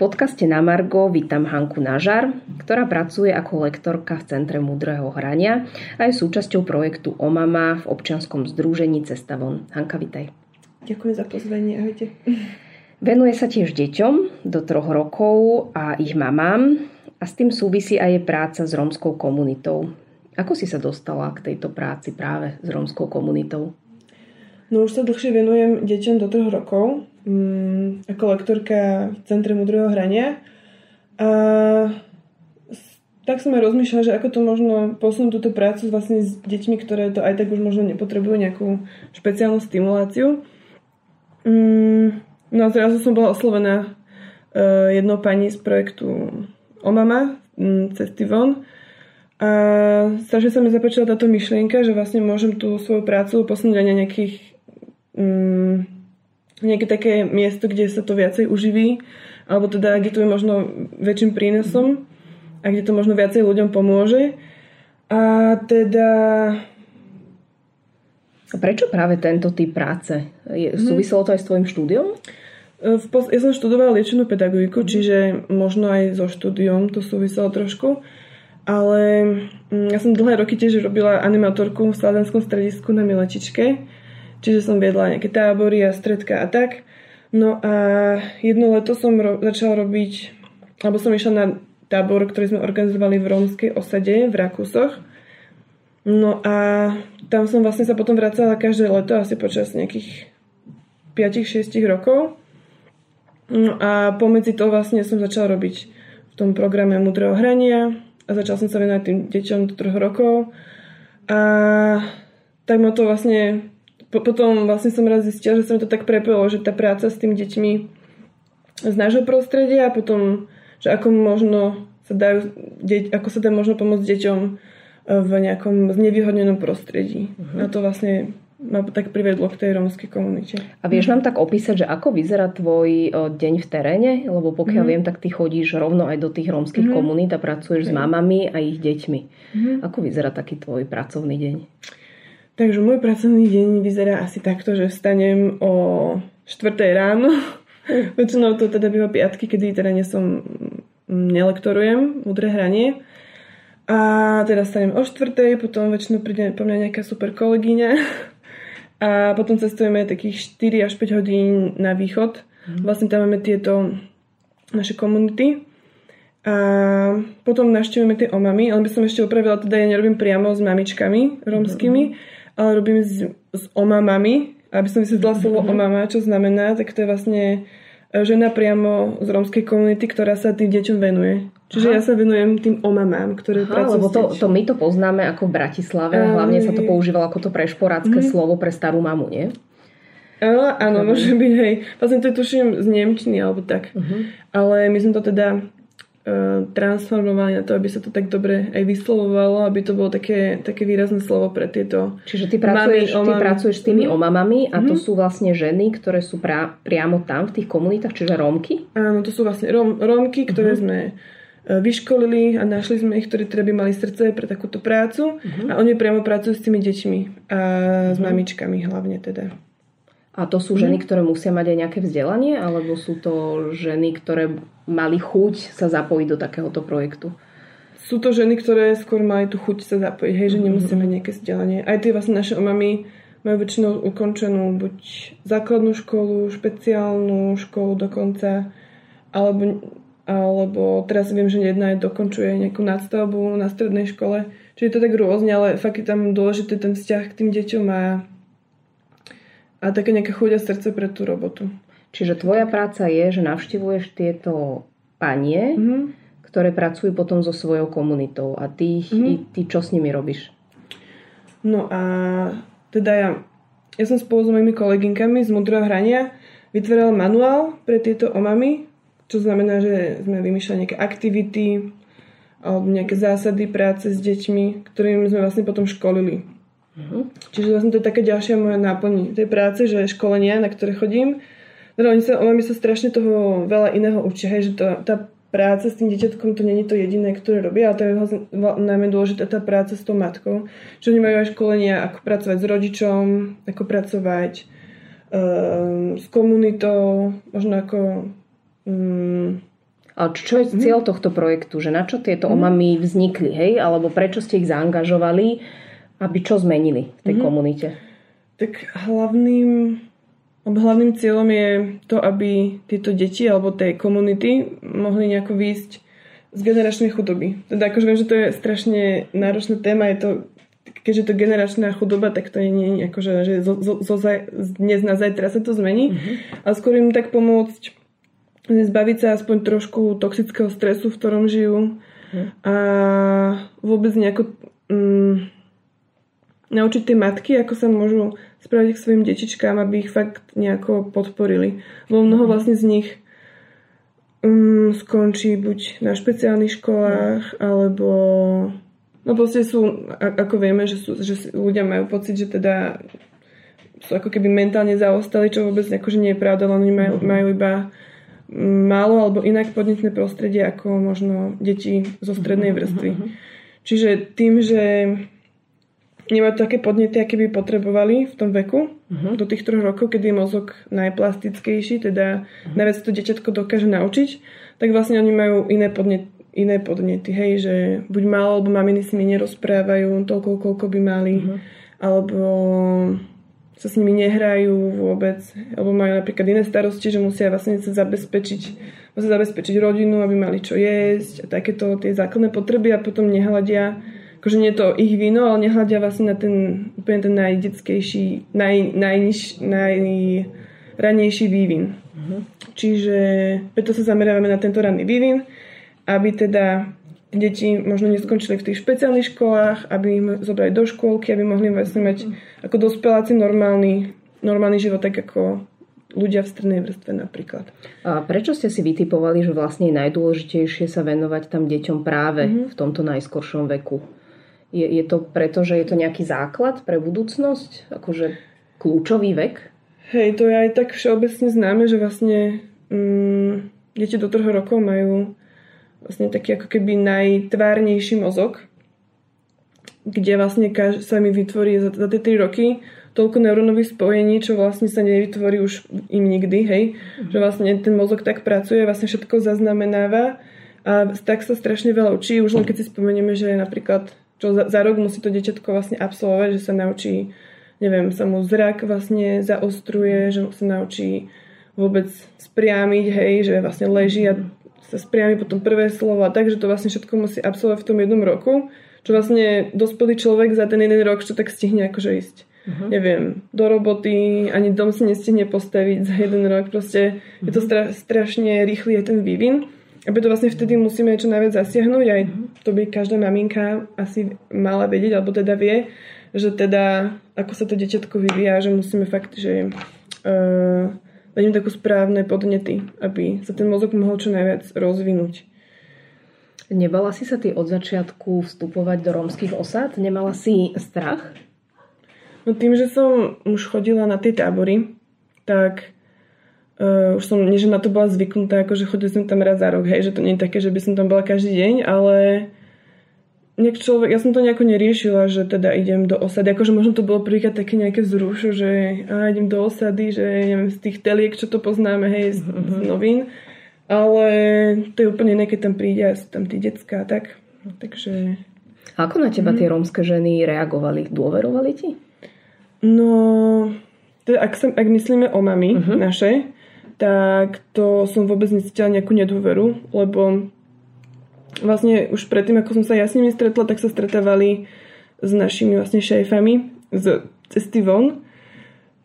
podcaste na Margo vítam Hanku Nažar, ktorá pracuje ako lektorka v Centre Múdreho hrania a je súčasťou projektu OMAMA v občianskom združení Cesta von. Hanka, vitaj. Ďakujem za pozvanie, ahojte. Venuje sa tiež deťom do troch rokov a ich mamám a s tým súvisí aj práca s rómskou komunitou. Ako si sa dostala k tejto práci práve s rómskou komunitou? No už sa dlhšie venujem deťom do troch rokov mm, ako lektorka v Centre Mudrého hrania. A tak som aj rozmýšľala, že ako to možno posunúť túto prácu vlastne s deťmi, ktoré to aj tak už možno nepotrebujú nejakú špeciálnu stimuláciu. Mm, no a zrazu som bola oslovená uh, jednou pani z projektu Omama, um, Cesty von. A strašne sa mi zapáčila táto myšlienka, že vlastne môžem tú svoju prácu posunúť aj na nejakých um, nejaké také miesto, kde sa to viacej uživí, alebo teda kde to je možno väčším prínosom a kde to možno viacej ľuďom pomôže. A teda... A prečo práve tento typ práce? Je, mhm. súviselo to aj s tvojim štúdiom? E, v pos- ja som študovala liečenú pedagogiku, čiže možno aj so štúdiom to súviselo trošku. Ale mm, ja som dlhé roky tiež robila animatorku v Sladenskom stredisku na Milečičke Čiže som viedla nejaké tábory a stredka a tak. No a jedno leto som ro- začala robiť, alebo som išla na tábor, ktorý sme organizovali v rómskej osade v Rakúsoch. No a tam som vlastne sa potom vracala každé leto, asi počas nejakých 5-6 rokov. No a pomedzi to vlastne som začala robiť v tom programe Mudrého hrania a začala som sa venovať tým deťom do troch rokov. A tak ma to vlastne potom vlastne som raz zistila, že sa mi to tak prepojilo, že tá práca s tými deťmi z nášho prostredia a potom, že ako možno sa dajú, deť, ako sa dá možno pomôcť deťom e, v nejakom znevýhodnenom prostredí. Uh-huh. A to vlastne ma tak privedlo k tej rómskej komunite. A vieš nám tak opísať, že ako vyzerá tvoj e, deň v teréne? Lebo pokiaľ mm. viem, tak ty chodíš rovno aj do tých rómskych mm. komunít a pracuješ okay. s mamami a ich deťmi. Mm. Ako vyzerá taký tvoj pracovný deň? Takže môj pracovný deň vyzerá asi takto, že vstanem o 4 ráno. Väčšinou to teda býva piatky, kedy teda nie som, nelektorujem, múdre hranie. A teda stanem o 4, potom väčšinou príde po mňa nejaká super kolegyňa. A potom cestujeme takých 4 až 5 hodín na východ. Mhm. Vlastne tam máme tieto naše komunity. A potom navštívime tie omamy, ale by som ešte opravila, teda ja nerobím priamo s mamičkami romskými, ale robím s, s omamami. Aby som vysvetlila slovo mm-hmm. omama, čo znamená, tak to je vlastne e, žena priamo z rómskej komunity, ktorá sa tým deťom venuje. Čiže Aha. ja sa venujem tým omamám, ktoré Aha, pracujú lebo to, to my to poznáme ako v Bratislave. Um, hlavne sa to používalo ako to prešporácké mm-hmm. slovo pre starú mamu, nie? Ale, áno, môže byť, hej. Vlastne to tuším z Nemčiny alebo tak. Uh-huh. Ale my sme to teda E, transformovali na to, aby sa to tak dobre aj vyslovovalo, aby to bolo také, také výrazné slovo pre tieto Čiže ty pracuješ, mami, ty pracuješ s tými mm. omamami a mm. to mhm. sú vlastne ženy, ktoré sú pra, priamo tam v tých komunitách, čiže Rómky? Áno, to sú vlastne Róm, Rómky, ktoré mm. sme e, vyškolili a našli sme ich, ktorí teda by mali srdce pre takúto prácu mm. a oni priamo pracujú s tými deťmi a s mm. mamičkami hlavne teda. A to sú ženy, mhm. ktoré musia mať aj nejaké vzdelanie, alebo sú to ženy, ktoré mali chuť sa zapojiť do takéhoto projektu? Sú to ženy, ktoré skôr mali tú chuť sa zapojiť, hej, že mhm. nemusia mať nejaké vzdelanie. Aj tie vlastne naše omamy majú väčšinou ukončenú buď základnú školu, špeciálnu školu dokonca, alebo, alebo teraz viem, že jedna aj dokončuje nejakú nadstavbu na strednej škole. Čiže je to tak rôzne, ale fakt je tam dôležitý ten vzťah k tým deťom a a také nejaké chuť a srdce pre tú robotu. Čiže tvoja práca je, že navštevuješ tieto panie, mm-hmm. ktoré pracujú potom so svojou komunitou a ty, mm-hmm. ty čo s nimi robíš? No a teda ja, ja som spolu s mojimi kolegynkami z Mudrého hrania vytvorila manuál pre tieto omamy, čo znamená, že sme vymýšľali nejaké aktivity alebo nejaké zásady práce s deťmi, ktorými sme vlastne potom školili. Uh-huh. Čiže vlastne to je taká ďalšia moja náplň tej práce, že školenia, na ktoré chodím. Teda oni sa, oni sa strašne toho veľa iného učia, hej, že to, tá práca s tým dieťatkom to není to jediné, ktoré robia, ale to je vlastne najmä dôležitá tá práca s tou matkou. Že oni majú aj školenia, ako pracovať s rodičom, ako pracovať um, s komunitou, možno ako um, A čo je cieľ tohto projektu? Že na čo tieto omamy vznikli, hej? Alebo prečo ste ich zaangažovali, aby čo zmenili v tej mm-hmm. komunite? Tak hlavným, hlavným cieľom je to, aby tieto deti alebo tej komunity mohli nejako výjsť z generačnej chudoby. Teda akože viem, že to je strašne náročná téma, je to keďže to generačná chudoba, tak to nie je akože, že zo, zo, zo, dnes na zajtra sa to zmení. Mm-hmm. A skôr im tak pomôcť zbaviť sa aspoň trošku toxického stresu, v ktorom žijú hm. a vôbec nejako mm, naučiť tie matky, ako sa môžu spraviť k svojim detičkám, aby ich fakt nejako podporili. Lebo mnoho vlastne z nich um, skončí buď na špeciálnych školách, alebo no proste sú, ako vieme, že, sú, že ľudia majú pocit, že teda sú ako keby mentálne zaostali, čo vôbec akože nie je pravda, len oni majú, majú iba málo alebo inak podnetné prostredie ako možno deti zo strednej vrstvy. Uh-huh. Čiže tým, že nemajú také podnety, aké by potrebovali v tom veku, uh-huh. do tých troch rokov, kedy je mozog najplastickejší, teda uh-huh. najviac to dieťatko dokáže naučiť, tak vlastne oni majú iné podnety, iné podnety, hej, že buď málo, alebo maminy s nimi nerozprávajú toľko, koľko by mali, uh-huh. alebo sa s nimi nehrajú vôbec, alebo majú napríklad iné starosti, že musia vlastne sa zabezpečiť, musia zabezpečiť rodinu, aby mali čo jesť a takéto tie základné potreby a potom nehľadia, akože nie je to ich vino, ale nehľadia vlastne na ten úplne ten najdetskejší, naj, najniž, najranejší vývin. Uh-huh. Čiže preto sa zameriavame na tento ranný vývin, aby teda deti možno neskončili v tých špeciálnych školách, aby im zobrali do škôlky, aby mohli vlastne mať ako dospeláci normálny, normálny život, tak ako ľudia v strednej vrstve napríklad. A prečo ste si vytipovali, že vlastne je najdôležitejšie sa venovať tam deťom práve mm-hmm. v tomto najskoršom veku? Je, je to preto, že je to nejaký základ pre budúcnosť? Akože kľúčový vek? Hej, to je aj tak všeobecne známe, že vlastne mm, deti do troch rokov majú vlastne taký ako keby najtvárnejší mozog, kde vlastne sa mi vytvorí za, za tie 3 roky toľko neurónových spojení, čo vlastne sa nevytvorí už im nikdy, hej. Mm-hmm. Že vlastne ten mozog tak pracuje, vlastne všetko zaznamenáva a tak sa strašne veľa učí, už len keď si spomenieme, že napríklad čo za, za rok musí to dieťatko vlastne absolvovať, že sa naučí, neviem, sa mu zrak vlastne zaostruje, že sa naučí vôbec spriamiť, hej, že vlastne leží a sa spriami potom prvé slova, takže to vlastne všetko musí absolvovať v tom jednom roku, čo vlastne dospelý človek za ten jeden rok, čo tak stihne akože ísť. Uh-huh. Neviem, do roboty, ani dom si nestihne postaviť za jeden rok, proste uh-huh. je to stra- strašne rýchly je ten vývin. A preto vlastne vtedy musíme čo najviac zasiahnuť, aj to by každá maminka asi mala vedieť, alebo teda vie, že teda ako sa to deťatko vyvíja, že musíme fakt, že uh, dať takú správne podnety, aby sa ten mozog mohol čo najviac rozvinúť. Nebala si sa ty od začiatku vstupovať do rómskych osad? Nemala si strach? No tým, že som už chodila na tie tábory, tak uh, už som, nie že na to bola zvyknutá, akože chodila som tam raz za rok, hej, že to nie je také, že by som tam bola každý deň, ale nejak človek, ja som to nejako neriešila, že teda idem do osady. Akože možno to bolo prvýkrát také nejaké vzrušo, že á, idem do osady, že neviem, z tých teliek, čo to poznáme, hej, z, mm-hmm. z novín. Ale to je úplne iné, keď tam príde a sú tam tí detská, tak. Takže... Ako na teba mm. tie rómske ženy reagovali? Dôverovali ti? No, teda ak, sem, ak myslíme o mami uh-huh. naše, tak to som vôbec necítila nejakú nedôveru, lebo vlastne už predtým, ako som sa ja s nimi stretla, tak sa stretávali s našimi vlastne šéfami z cesty von.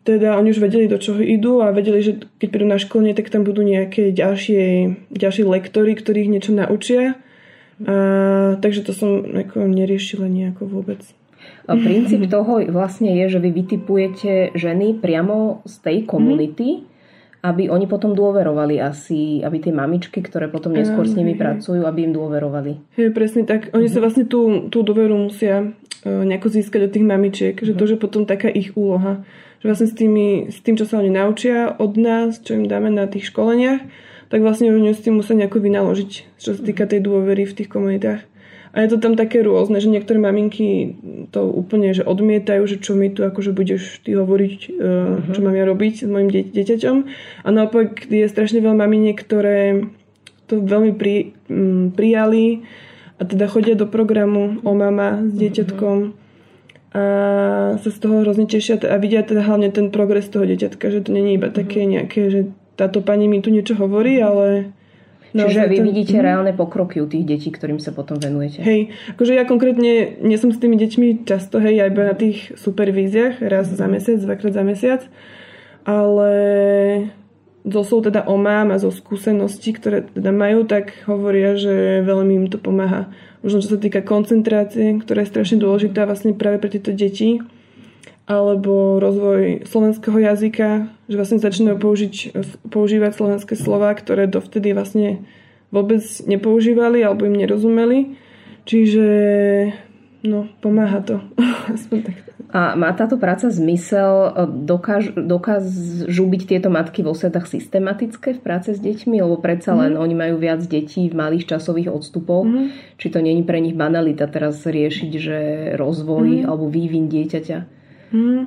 Teda oni už vedeli, do čoho idú a vedeli, že keď prídu na školenie, tak tam budú nejaké ďalšie, ďalšie lektory, ktorých niečo naučia. A, takže to som ako neriešila nejako vôbec. A princíp toho vlastne je, že vy vytipujete ženy priamo z tej komunity, mm aby oni potom dôverovali asi, aby tie mamičky, ktoré potom neskôr s nimi pracujú, aby im dôverovali. Hej, presne tak. Oni sa vlastne tú, tú dôveru musia uh, nejako získať od tých mamičiek, že to, že potom taká ich úloha. Že vlastne s, tými, s tým, čo sa oni naučia od nás, čo im dáme na tých školeniach, tak vlastne oni s tým musia nejako vynaložiť, čo sa týka tej dôvery v tých komunitách. A je to tam také rôzne, že niektoré maminky to úplne že odmietajú, že čo mi tu akože budeš ty hovoriť, uh-huh. čo mám ja robiť s mojim dieťaťom. A naopak je strašne veľa maminiek, ktoré to veľmi pri, um, prijali a teda chodia do programu o mama s dieťatkom a sa z toho hrozne tešia a vidia teda hlavne ten progres toho dieťatka, že to není iba také nejaké, že táto pani mi tu niečo hovorí, ale Čiže vy ten... vidíte reálne pokroky u tých detí, ktorým sa potom venujete. Hej, akože ja konkrétne nie som s tými deťmi často, hej, aj na tých supervíziách, raz za mesiac, dvakrát za mesiac, ale zo slov teda o mám a zo skúseností, ktoré teda majú, tak hovoria, že veľmi im to pomáha možno čo sa týka koncentrácie, ktorá je strašne dôležitá vlastne práve pre tieto deti, alebo rozvoj slovenského jazyka, že vlastne začínajú použiť, používať slovenské slova, ktoré dovtedy vlastne vôbec nepoužívali alebo im nerozumeli. Čiže no, pomáha to. Aspoň tak. A má táto práca zmysel? Dokáž, dokážu byť tieto matky vo svetách systematické v práce s deťmi? Lebo predsa len mm. oni majú viac detí v malých časových odstupoch. Mm. Či to není pre nich banalita teraz riešiť, že rozvoj mm. alebo vývin dieťaťa? Mm.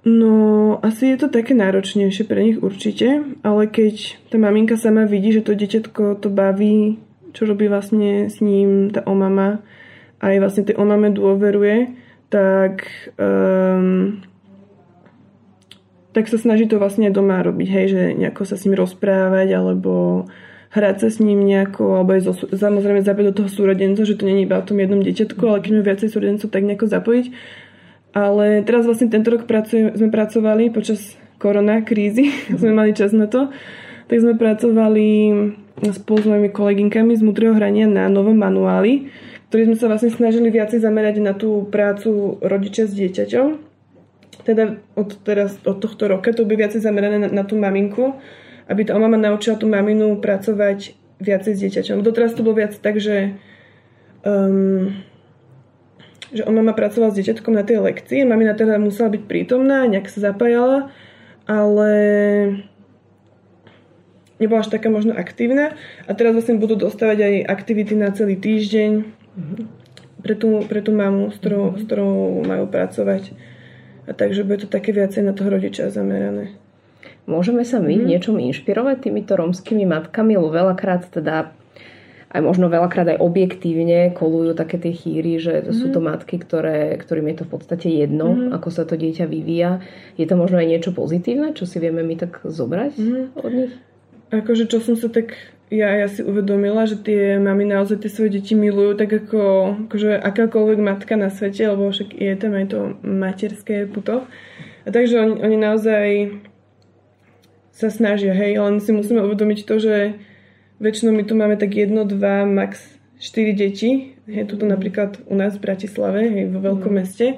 No, asi je to také náročnejšie pre nich určite, ale keď tá maminka sama vidí, že to dieťatko to baví, čo robí vlastne s ním tá omama, aj vlastne tej omame dôveruje, tak, um, tak sa snaží to vlastne doma robiť, hej, že nejako sa s ním rozprávať, alebo hrať sa s ním nejako, alebo aj zo, samozrejme zapojiť do toho súrodenca, že to je iba o tom jednom dieťatku, ale keď máme viacej súrodencov, tak nejako zapojiť. Ale teraz vlastne tento rok pracujem, sme pracovali počas korona krízy, sme mali čas na to, tak sme pracovali spolu s mojimi kolegynkami z Mudrého hrania na novom manuáli, ktorý sme sa vlastne snažili viacej zamerať na tú prácu rodiča s dieťaťom. Teda od, teraz, od tohto roka to bude viacej zamerané na, na tú maminku, aby tá mama naučila tú maminu pracovať viacej s dieťaťom. Doteraz to bolo viac tak, že um, že on mama pracovala s dieťatkom na tej lekcii, mamina teda musela byť prítomná, nejak sa zapájala, ale nebola až taká možno aktívna a teraz vlastne budú dostávať aj aktivity na celý týždeň, pre tú, pre tú mamu, s ktorou, s ktorou majú pracovať. A takže bude to také viacej na toho rodiča zamerané. Môžeme sa my mm. niečom inšpirovať týmito romskými matkami, lebo veľakrát teda aj možno veľakrát aj objektívne kolujú také tie chýry, že mm. sú to matky, ktoré, ktorým je to v podstate jedno, mm. ako sa to dieťa vyvíja. Je to možno aj niečo pozitívne, čo si vieme my tak zobrať mm. od nich? Akože čo som sa tak ja, ja si uvedomila, že tie mami naozaj tie svoje deti milujú tak ako akože akákoľvek matka na svete, lebo však je tam aj to materské puto. A takže oni, oni naozaj sa snažia, hej, len si musíme uvedomiť to, že väčšinou my tu máme tak jedno, dva, max 4 deti, hej, tuto napríklad u nás v Bratislave, hej, vo veľkom mm. meste,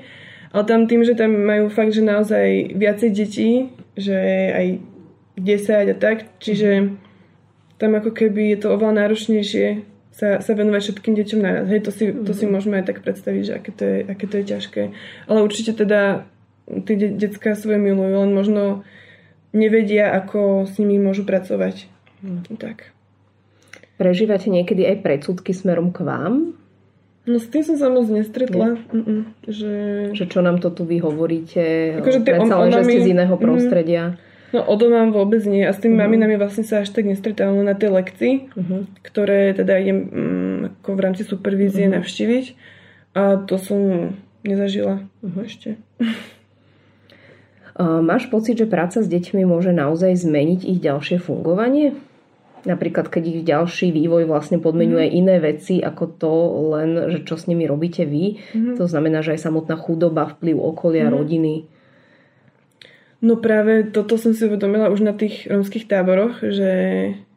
ale tam tým, že tam majú fakt, že naozaj viacej detí, že aj 10 a tak, čiže tam ako keby je to oveľa náročnejšie sa, sa venovať všetkým deťom naraz. Hej, to si, to si mhm. môžeme aj tak predstaviť, že aké to je, aké to je ťažké. Ale určite teda tí de- detská svoje milujú, len možno nevedia, ako s nimi môžu pracovať. Mm. Tak. Prežívate niekedy aj predsudky smerom k vám? No s tým som sa moc nestretla. Že... že čo nám to tu vy hovoríte? Akože Predsa len, že ste z iného mhm. prostredia. Mm. No odo mám vôbec nie. A s tými uh-huh. maminami vlastne sa až tak nestretávam na tej lekcii, uh-huh. ktoré teda idem um, ako v rámci supervízie uh-huh. navštíviť. A to som nezažila uh-huh. ešte. Máš pocit, že práca s deťmi môže naozaj zmeniť ich ďalšie fungovanie? Napríklad, keď ich ďalší vývoj vlastne podmenuje mm. iné veci ako to len, že čo s nimi robíte vy. Mm. To znamená, že aj samotná chudoba, vplyv okolia, mm. rodiny No práve toto som si uvedomila už na tých romských táboroch, že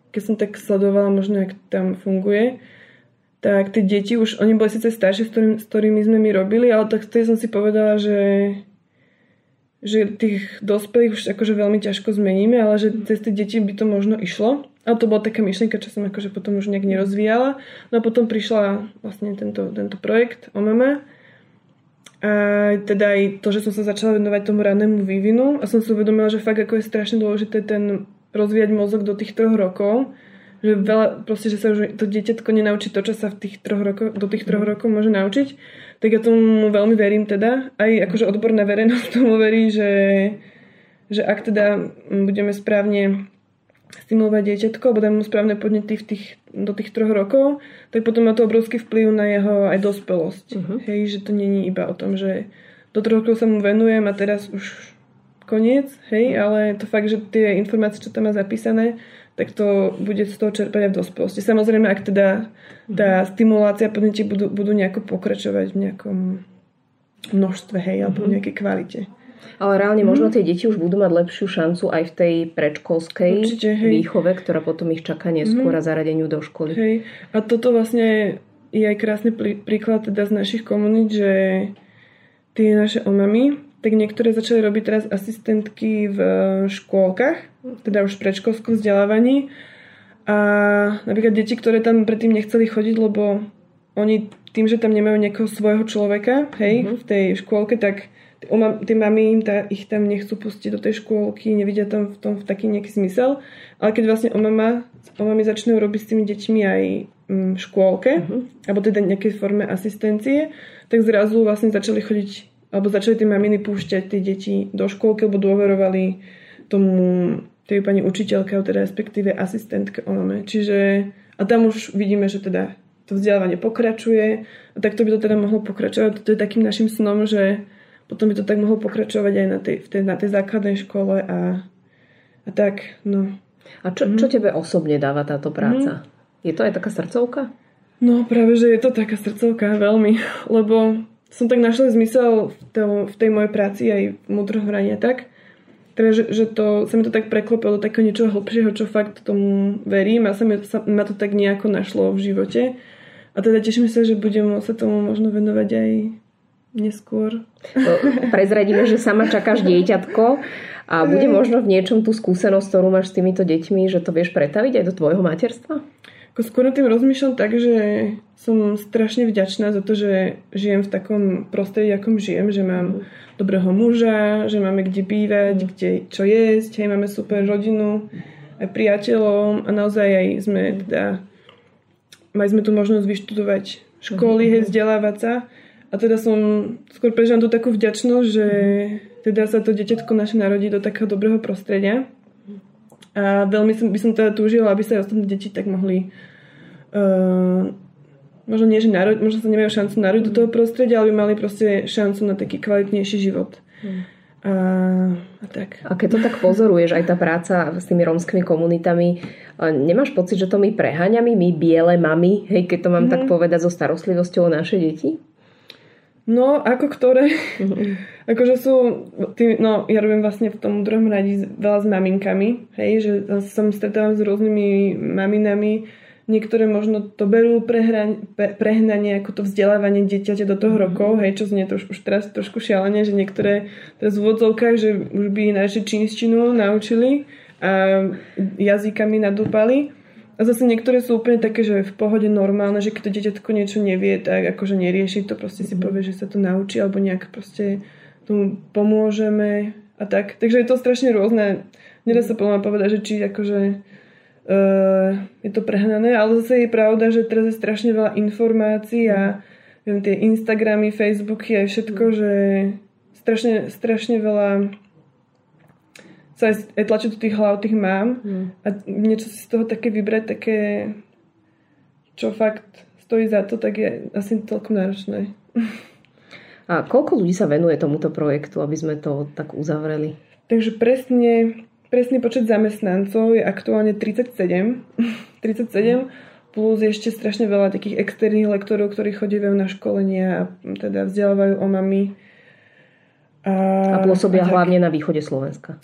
keď som tak sledovala možno, jak tam funguje, tak tie deti už, oni boli síce staršie, s, ktorým, s ktorými sme my robili, ale tak vtedy som si povedala, že že tých dospelých už akože veľmi ťažko zmeníme, ale že cez tie deti by to možno išlo. A to bola taká myšlienka, čo som akože potom už nejak nerozvíjala. No a potom prišla vlastne tento, tento projekt o mama a teda aj to, že som sa začala venovať tomu rannému vývinu a som si uvedomila, že fakt ako je strašne dôležité ten rozvíjať mozog do tých troch rokov, že veľa, proste, že sa už to dieťatko nenaučí to, čo sa v tých troch roko, do tých troch mhm. rokov môže naučiť, tak ja tomu veľmi verím teda. Aj akože odborná verejnosť tomu verí, že, že ak teda budeme správne stimulovať dieťatko, alebo dať mu správne podnety v tých, do tých troch rokov, tak potom má to obrovský vplyv na jeho aj dospelosť. Uh-huh. Hej, že to není iba o tom, že do troch rokov sa mu venujem a teraz už koniec, hej, ale to fakt, že tie informácie, čo tam má zapísané, tak to bude z toho čerpať aj v dospelosti. Samozrejme, ak teda tá mhm. stimulácia podnetí budú, budú nejako pokračovať v nejakom množstve, hej, alebo v mhm. nejakej kvalite. Ale reálne mm. možno tie deti už budú mať lepšiu šancu aj v tej predškolskej Určite, výchove, ktorá potom ich čaká neskôr mm. a zaradeniu do školy. Hej. A toto vlastne je aj krásny príklad teda z našich komunít, že tie naše omamy, tak niektoré začali robiť teraz asistentky v škôlkach, teda už v predškolskom vzdelávaní. A napríklad deti, ktoré tam predtým nechceli chodiť, lebo oni tým, že tam nemajú nejakého svojho človeka, hej, mm-hmm. v tej škôlke, tak tí mami im tá, ich tam nechcú pustiť do tej škôlky, nevidia tam v tom v taký nejaký zmysel. Ale keď vlastne o mama, o mami začnú robiť s tými deťmi aj mm, škôlke, uh-huh. alebo teda nejakej forme asistencie, tak zrazu vlastne začali chodiť, alebo začali tie maminy púšťať tie deti do škôlky, lebo dôverovali tomu tej pani učiteľke, teda respektíve asistentke o mame. Čiže, a tam už vidíme, že teda to vzdelávanie pokračuje a takto by to teda mohlo pokračovať. To je takým našim snom, že potom by to tak mohlo pokračovať aj na tej, tej, na tej základnej škole a, a tak, no. A čo, čo mhm. tebe osobne dáva táto práca? Mm. Je to aj taká srdcovka? No práve, že je to taká srdcovka veľmi, lebo som tak našla zmysel v, to, v tej mojej práci aj v mudrohrania tak, teda, že, že to, sa mi to tak preklopilo do takého niečoho hlbšieho, čo fakt tomu verím a sa mi, sa, ma to tak nejako našlo v živote. A teda teším sa, že budem sa tomu možno venovať aj neskôr. Prezradíme, že sama čakáš dieťatko a bude možno v niečom tú skúsenosť, ktorú máš s týmito deťmi, že to vieš pretaviť aj do tvojho materstva? Ako skôr tým rozmýšľam tak, že som strašne vďačná za to, že žijem v takom prostredí, akom žijem, že mám dobrého muža, že máme kde bývať, kde čo jesť, hej, máme super rodinu, aj priateľov a naozaj aj sme teda mali sme tu možnosť vyštudovať školy, hej, vzdelávať sa a teda som skôr prežívam tú takú vďačnosť, že teda sa to dieťatko naše narodí do takého dobrého prostredia. A veľmi som, by som teda túžila, aby sa aj ostatné deti tak mohli uh, možno nie, že narod, možno sa nemajú šancu narodiť do toho prostredia, ale by mali proste šancu na taký kvalitnejší život. Hmm. A, a tak. A keď to tak pozoruješ, aj tá práca s tými rómskymi komunitami, nemáš pocit, že to my preháňame, my biele mami, hej, keď to mám mm-hmm. tak povedať, so starostlivosťou o naše deti? No, ako ktoré? Akože sú, tý, no ja robím vlastne v tom druhom radi veľa s maminkami, hej, že som stretávam s rôznymi maminami, niektoré možno to berú prehraň, pre, prehnanie ako to vzdelávanie dieťaťa do toho mm-hmm. rokov, hej, čo znie troš, už teraz trošku šialene, že niektoré teraz v vodzovkách, že už by naše čínštinu naučili a jazykami nadúpali. A zase niektoré sú úplne také, že v pohode normálne, že keď to dieťatko niečo nevie, tak akože nerieši to, proste si mhm. povie, že sa to naučí, alebo nejak proste tomu pomôžeme a tak. Takže je to strašne rôzne. Nedá sa podľa povedať, že či akože uh, je to prehnané, ale zase je pravda, že teraz je strašne veľa informácií a viem, tie Instagramy, Facebooky aj všetko, mhm. že strašne, strašne veľa sa aj, tlačiť do tých hlav tých mám mm. a niečo si z toho také vybrať, také čo fakt stojí za to, tak je asi celkom náročné. A koľko ľudí sa venuje tomuto projektu, aby sme to tak uzavreli? Takže presne, presný počet zamestnancov je aktuálne 37. 37 plus ešte strašne veľa takých externých lektorov, ktorí chodívajú na školenia a teda vzdelávajú o mami. A, a pôsobia a hlavne na východe Slovenska.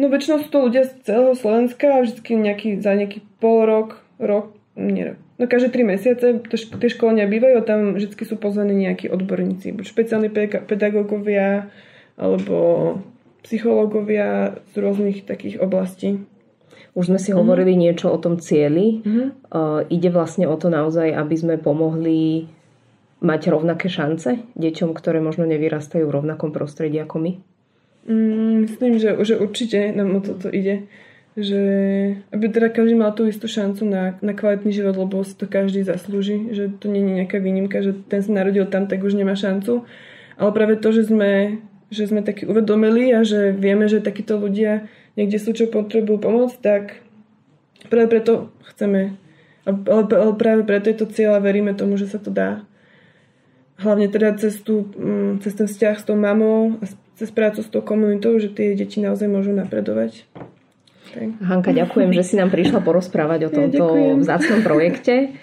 No väčšinou sú to ľudia z celého Slovenska a vždy nejaký, za nejaký pol rok, rok, nie. No každé tri mesiace tie školenia bývajú a tam vždy sú pozvaní nejakí odborníci, buď špeciálni pedagógovia alebo psychológovia z rôznych takých oblastí. Už sme si hovorili niečo o tom cieli. Uh-huh. Uh, ide vlastne o to naozaj, aby sme pomohli mať rovnaké šance deťom, ktoré možno nevyrastajú v rovnakom prostredí ako my? Mm, myslím, že, že určite nám o toto ide. Že aby teda každý mal tú istú šancu na, na kvalitný život, lebo si to každý zaslúži. Že to nie je nejaká výnimka, že ten sa narodil tam, tak už nemá šancu. Ale práve to, že sme, že sme takí uvedomili a že vieme, že takíto ľudia niekde sú, čo potrebujú pomoc, tak práve preto chceme, ale práve preto je to cieľ a veríme tomu, že sa to dá. Hlavne teda cez, tú, mm, cez ten vzťah s tou mamou a cez prácu s tou komunitou, že tie deti naozaj môžu napredovať. Tak. Hanka, ďakujem, že si nám prišla porozprávať o tomto ja, vzácnom projekte.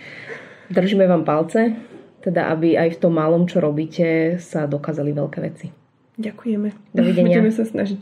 Držíme vám palce, teda aby aj v tom malom, čo robíte, sa dokázali veľké veci. Ďakujeme. Dovidenia. Budeme sa snažiť.